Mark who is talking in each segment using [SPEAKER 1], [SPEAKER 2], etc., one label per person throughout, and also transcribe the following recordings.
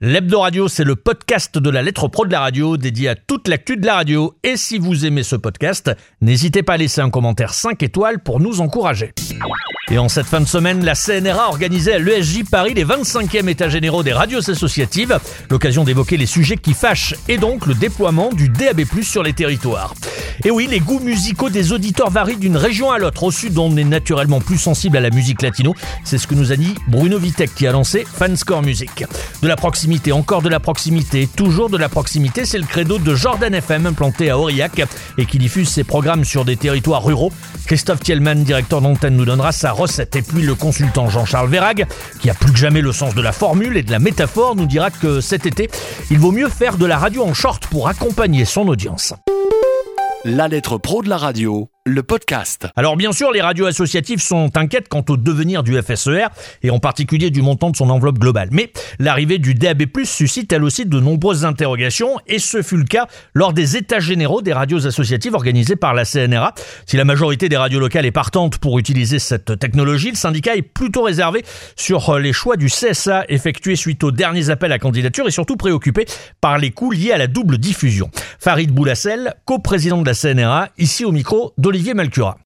[SPEAKER 1] L'Hebdo Radio, c'est le podcast de la lettre pro de la radio dédié à toute l'actu de la radio. Et si vous aimez ce podcast, n'hésitez pas à laisser un commentaire 5 étoiles pour nous encourager. Et en cette fin de semaine, la CNRA a organisé à l'ESJ Paris les 25e états généraux des radios associatives, l'occasion d'évoquer les sujets qui fâchent et donc le déploiement du DAB+, sur les territoires. Et oui, les goûts musicaux des auditeurs varient d'une région à l'autre. Au sud, on est naturellement plus sensible à la musique latino. C'est ce que nous a dit Bruno Vitek qui a lancé Fanscore Music. De la proximité, encore de la proximité, toujours de la proximité, c'est le credo de Jordan FM implanté à Aurillac et qui diffuse ses programmes sur des territoires ruraux. Christophe Thielmann, directeur d'antenne, nous donnera sa recette. Et puis le consultant Jean-Charles Verrag, qui a plus que jamais le sens de la formule et de la métaphore, nous dira que cet été, il vaut mieux faire de la radio en short pour accompagner son audience.
[SPEAKER 2] La lettre pro de la radio le podcast.
[SPEAKER 1] Alors bien sûr, les radios associatives sont inquiètes quant au devenir du FSER et en particulier du montant de son enveloppe globale. Mais l'arrivée du DAB+ suscite elle aussi de nombreuses interrogations et ce fut le cas lors des états généraux des radios associatives organisés par la CNRA. Si la majorité des radios locales est partante pour utiliser cette technologie, le syndicat est plutôt réservé sur les choix du CSA effectués suite aux derniers appels à candidature et surtout préoccupé par les coûts liés à la double diffusion. Farid Boulassel, co-président de la CNRA, ici au micro d'Olivier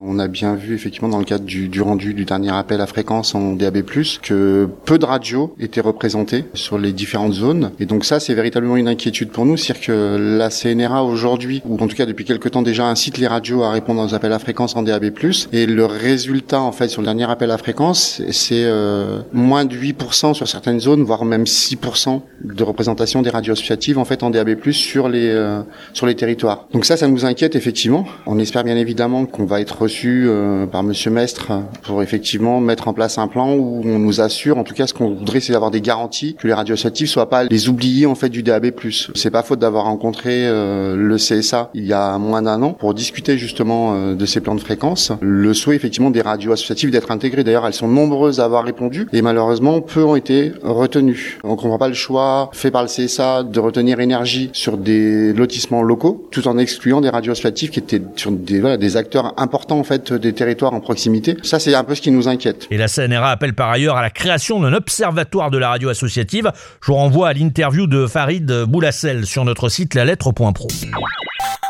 [SPEAKER 3] on a bien vu effectivement dans le cadre du, rendu du dernier appel à fréquence en DAB+, que peu de radios étaient représentées sur les différentes zones. Et donc ça, c'est véritablement une inquiétude pour nous. C'est-à-dire que la CNRA aujourd'hui, ou en tout cas depuis quelques temps déjà, incite les radios à répondre aux appels à fréquence en DAB+. Et le résultat, en fait, sur le dernier appel à fréquence, c'est euh, moins de 8% sur certaines zones, voire même 6% de représentation des radios associatives, en fait, en DAB+, sur les, euh, sur les territoires. Donc ça, ça nous inquiète effectivement. On espère bien évidemment qu'on va être reçu euh, par Monsieur Mestre pour effectivement mettre en place un plan où on nous assure, en tout cas, ce qu'on voudrait, c'est d'avoir des garanties que les radios associatives soient pas les oubliés en fait du DAB+. C'est pas faute d'avoir rencontré euh, le CSA il y a moins d'un an pour discuter justement euh, de ces plans de fréquence. Le souhait effectivement des radios associatives d'être intégrées. D'ailleurs, elles sont nombreuses à avoir répondu et malheureusement peu ont été retenues. On comprend pas le choix fait par le CSA de retenir énergie sur des lotissements locaux, tout en excluant des radios associatives qui étaient sur des voilà, des acteurs important en fait des territoires en proximité. Ça, c'est un peu ce qui nous inquiète.
[SPEAKER 1] Et la CNRA appelle par ailleurs à la création d'un observatoire de la radio associative. Je vous renvoie à l'interview de Farid Boulassel sur notre site lalettre.pro.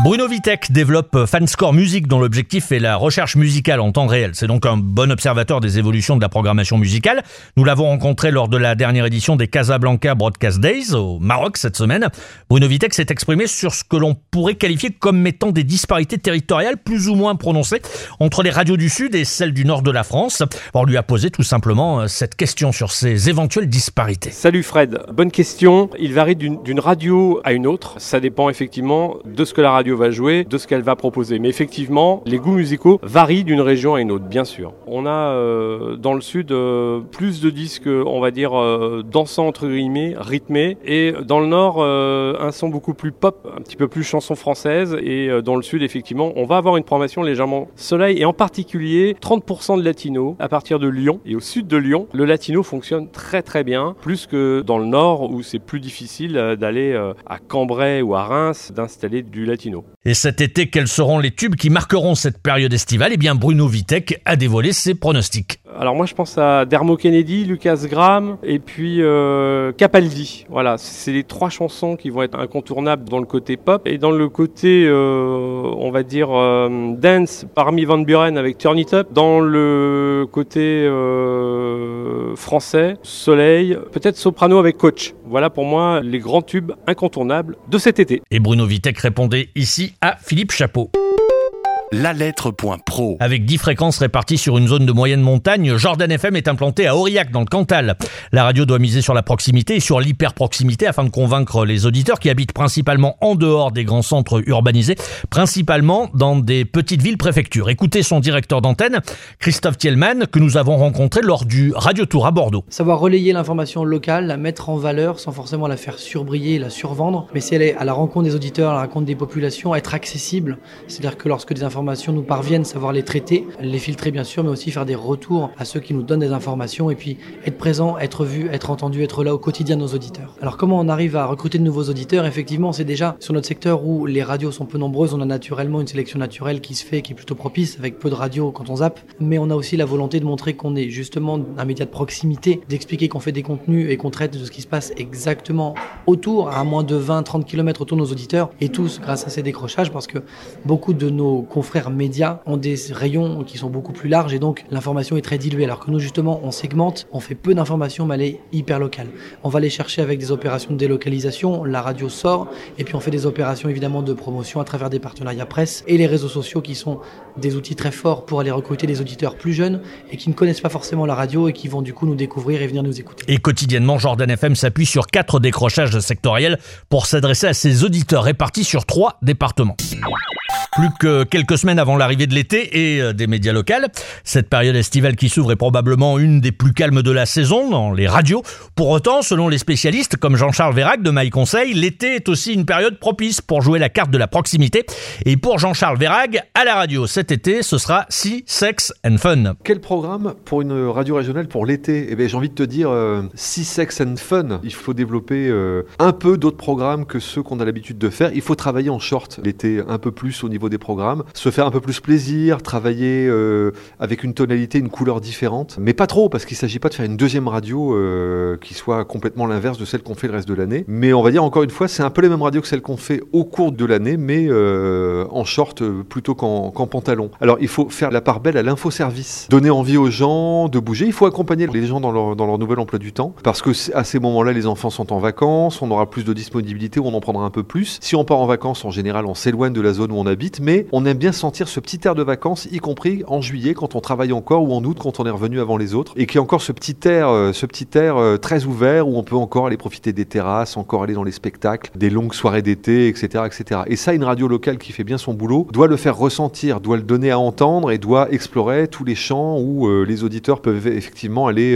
[SPEAKER 1] Bruno Vitek développe Fanscore Music dont l'objectif est la recherche musicale en temps réel. C'est donc un bon observateur des évolutions de la programmation musicale. Nous l'avons rencontré lors de la dernière édition des Casablanca Broadcast Days au Maroc cette semaine. Bruno Vitek s'est exprimé sur ce que l'on pourrait qualifier comme étant des disparités territoriales plus ou moins prononcées entre les radios du Sud et celles du Nord de la France. On lui a posé tout simplement euh, cette question sur ces éventuelles disparités.
[SPEAKER 4] Salut Fred, bonne question. Il varie d'une radio à une autre. Ça dépend effectivement de ce que la radio va jouer, de ce qu'elle va proposer. Mais effectivement, les goûts musicaux varient d'une région à une autre, bien sûr. On a euh, dans le sud euh, plus de disques, on va dire, euh, dansants entre guillemets, rythmés, et dans le nord, un son beaucoup plus pop, un petit peu plus chanson française, et dans le sud, effectivement, on va avoir une programmation légèrement soleil, et en particulier 30% de latino à partir de Lyon. Et au sud de Lyon, le latino fonctionne très très bien, plus que dans le nord où c'est plus difficile d'aller à Cambrai ou à Reims d'installer du latino.
[SPEAKER 1] Et cet été, quels seront les tubes qui marqueront cette période estivale? Eh bien, Bruno Vitek a dévoilé ses pronostics.
[SPEAKER 4] Alors moi, je pense à Dermo Kennedy, Lucas Graham et puis euh, Capaldi. Voilà, c'est les trois chansons qui vont être incontournables dans le côté pop et dans le côté, euh, on va dire, euh, dance, parmi Van Buren avec Turn It Up. Dans le côté français, Soleil, peut-être Soprano avec Coach. Voilà pour moi les grands tubes incontournables de cet été.
[SPEAKER 1] Et Bruno Vitek répondait ici à Philippe Chapeau
[SPEAKER 2] la lettre.pro.
[SPEAKER 1] Avec 10 fréquences réparties sur une zone de moyenne montagne, Jordan FM est implanté à Aurillac dans le Cantal. La radio doit miser sur la proximité et sur l'hyper-proximité afin de convaincre les auditeurs qui habitent principalement en dehors des grands centres urbanisés, principalement dans des petites villes préfectures. Écoutez son directeur d'antenne, Christophe Thielmann, que nous avons rencontré lors du Radio Tour à Bordeaux.
[SPEAKER 5] Savoir relayer l'information locale, la mettre en valeur sans forcément la faire surbriller, la survendre, mais si elle est à la rencontre des auditeurs, à la rencontre des populations, être accessible, c'est-à-dire que lorsque des informations nous parviennent, savoir les traiter, les filtrer bien sûr, mais aussi faire des retours à ceux qui nous donnent des informations et puis être présent, être vu, être entendu, être là au quotidien de nos auditeurs. Alors comment on arrive à recruter de nouveaux auditeurs? Effectivement, c'est déjà sur notre secteur où les radios sont peu nombreuses, on a naturellement une sélection naturelle qui se fait, qui est plutôt propice avec peu de radios quand on zappe, mais on a aussi la volonté de montrer qu'on est justement un média de proximité, d'expliquer qu'on fait des contenus et qu'on traite de ce qui se passe exactement autour, à moins de 20-30 km autour de nos auditeurs, et tous grâce à ces décrochages, parce que beaucoup de nos confrères médias ont des rayons qui sont beaucoup plus larges et donc l'information est très diluée, alors que nous justement on segmente, on fait peu d'informations mais elle est hyper locale. On va aller chercher avec des opérations de délocalisation, la radio sort, et puis on fait des opérations évidemment de promotion à travers des partenariats presse et les réseaux sociaux qui sont des outils très forts pour aller recruter des auditeurs plus jeunes et qui ne connaissent pas forcément la radio et qui vont du coup nous découvrir et venir nous écouter.
[SPEAKER 1] Et quotidiennement, Jordan FM s'appuie sur quatre décrochages sectoriels pour s'adresser à ses auditeurs répartis sur trois départements. Plus que quelques semaines avant l'arrivée de l'été et euh, des médias locaux, cette période estivale qui s'ouvre est probablement une des plus calmes de la saison dans les radios. Pour autant, selon les spécialistes comme Jean-Charles Vérac de My Conseil, l'été est aussi une période propice pour jouer la carte de la proximité. Et pour Jean-Charles Vérac, à la radio cet été, ce sera Si Sex and Fun.
[SPEAKER 6] Quel programme pour une radio régionale pour l'été? Eh bien, j'ai envie de te dire euh, Si Sex and Fun. Il faut développer euh, un peu d'autres programmes que ceux qu'on a l'habitude de faire. Il faut travailler en short l'été un peu plus au niveau des programmes, se faire un peu plus plaisir, travailler euh, avec une tonalité, une couleur différente, mais pas trop parce qu'il s'agit pas de faire une deuxième radio euh, qui soit complètement l'inverse de celle qu'on fait le reste de l'année. Mais on va dire encore une fois, c'est un peu les mêmes radios que celles qu'on fait au cours de l'année, mais euh, en short plutôt qu'en pantalon. Alors il faut faire la part belle à l'infoservice, donner envie aux gens de bouger. Il faut accompagner les gens dans leur, dans leur nouvel emploi du temps parce que à ces moments-là, les enfants sont en vacances, on aura plus de disponibilité, on en prendra un peu plus. Si on part en vacances, en général, on s'éloigne de la zone où on habite mais on aime bien sentir ce petit air de vacances, y compris en juillet quand on travaille encore ou en août quand on est revenu avant les autres, et qui encore ce petit air, euh, ce petit air euh, très ouvert où on peut encore aller profiter des terrasses, encore aller dans les spectacles, des longues soirées d'été, etc., etc. Et ça, une radio locale qui fait bien son boulot doit le faire ressentir, doit le donner à entendre et doit explorer tous les champs où euh, les auditeurs peuvent effectivement aller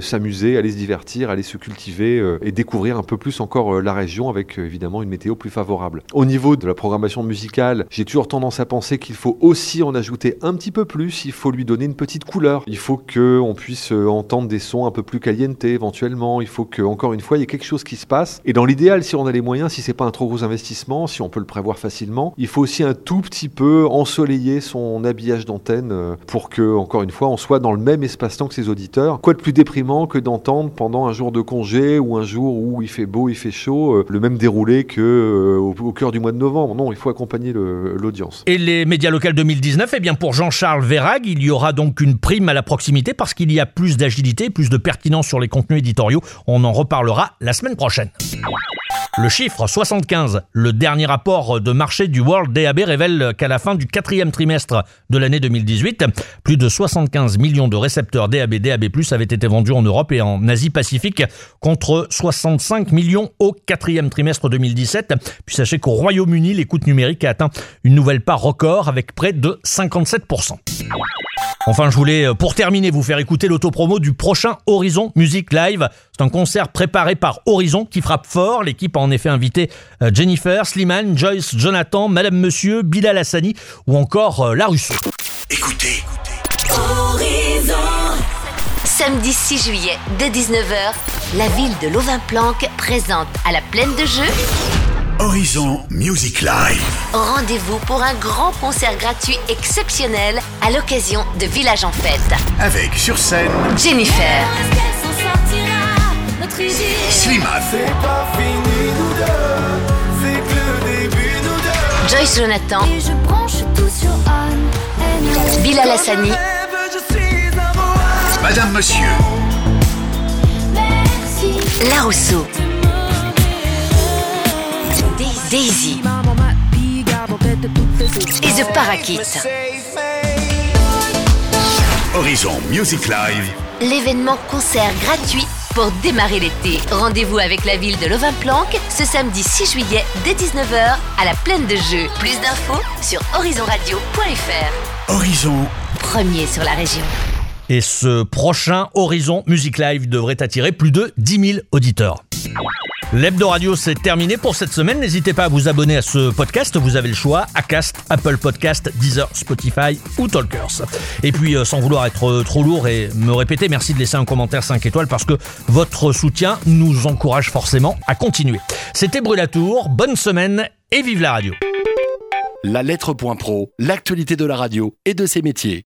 [SPEAKER 6] s'amuser, aller se divertir, aller se cultiver et découvrir un peu plus encore la région avec évidemment une météo plus favorable. Au niveau de la programmation musicale j'ai toujours tendance à penser qu'il faut aussi en ajouter un petit peu plus, il faut lui donner une petite couleur. Il faut qu'on puisse euh, entendre des sons un peu plus caliente éventuellement, il faut que, encore une fois, il y ait quelque chose qui se passe. Et dans l'idéal, si on a les moyens, si c'est pas un trop gros investissement, si on peut le prévoir facilement, il faut aussi un tout petit peu ensoleiller son habillage d'antenne euh, pour que, encore une fois, on soit dans le même espace-temps que ses auditeurs. Quoi de plus déprimant que d'entendre pendant un jour de congé ou un jour où il fait beau, il fait chaud, euh, le même déroulé que au cœur du mois de novembre. Non, il faut accompagner l'audience.
[SPEAKER 1] Et les médias locaux 2019, eh bien pour Jean-Charles Verrag, il y aura donc une prime à la proximité parce qu'il y a plus d'agilité, plus de pertinence sur les contenus éditoriaux. On en reparlera la semaine prochaine. Le chiffre 75, le dernier rapport de marché du World DAB révèle qu'à la fin du quatrième trimestre de l'année 2018, plus de 75 millions de récepteurs DAB, DAB+, avaient été vendus en Europe et en Asie-Pacifique contre 65 millions au quatrième trimestre 2017. Puis sachez qu'au Royaume-Uni, l'écoute numérique a atteint une nouvelle part record avec près de 57%. Enfin, je voulais, euh, pour terminer, vous faire écouter l'autopromo du prochain Horizon Music Live. C'est un concert préparé par Horizon qui frappe fort. L'équipe a en effet invité euh, Jennifer, Slimane, Joyce, Jonathan, Madame Monsieur, Bilal Hassani ou encore euh, La Russo.
[SPEAKER 2] Écoutez.
[SPEAKER 7] Horizon. Samedi 6 juillet, dès 19h, la ville de Lovin-Planck présente à la plaine de jeu
[SPEAKER 2] Horizon Music Live.
[SPEAKER 7] Rendez-vous pour un grand concert gratuit exceptionnel à l'occasion de Village en Fête.
[SPEAKER 2] Avec sur scène
[SPEAKER 7] Jennifer.
[SPEAKER 2] Slimane.
[SPEAKER 7] Joyce Jonathan. Bilal Hassani.
[SPEAKER 2] Madame Monsieur.
[SPEAKER 7] La Rousseau. Daisy. Et The Parakeet.
[SPEAKER 2] Horizon Music Live.
[SPEAKER 7] L'événement concert gratuit pour démarrer l'été. Rendez-vous avec la ville de Lovin-Planck ce samedi 6 juillet dès 19h à la plaine de jeu. Plus d'infos sur horizonradio.fr.
[SPEAKER 2] Horizon.
[SPEAKER 7] Premier sur la région.
[SPEAKER 1] Et ce prochain Horizon Music Live devrait attirer plus de 10 000 auditeurs. L'Hebdo Radio, c'est terminé pour cette semaine. N'hésitez pas à vous abonner à ce podcast. Vous avez le choix Acast, Apple Podcast, Deezer, Spotify ou Talkers. Et puis, euh, sans vouloir être euh, trop lourd et me répéter, merci de laisser un commentaire 5 étoiles parce que votre soutien nous encourage forcément à continuer. C'était Brulatour. Bonne semaine et vive la radio.
[SPEAKER 2] La lettre.pro, l'actualité de la radio et de ses métiers.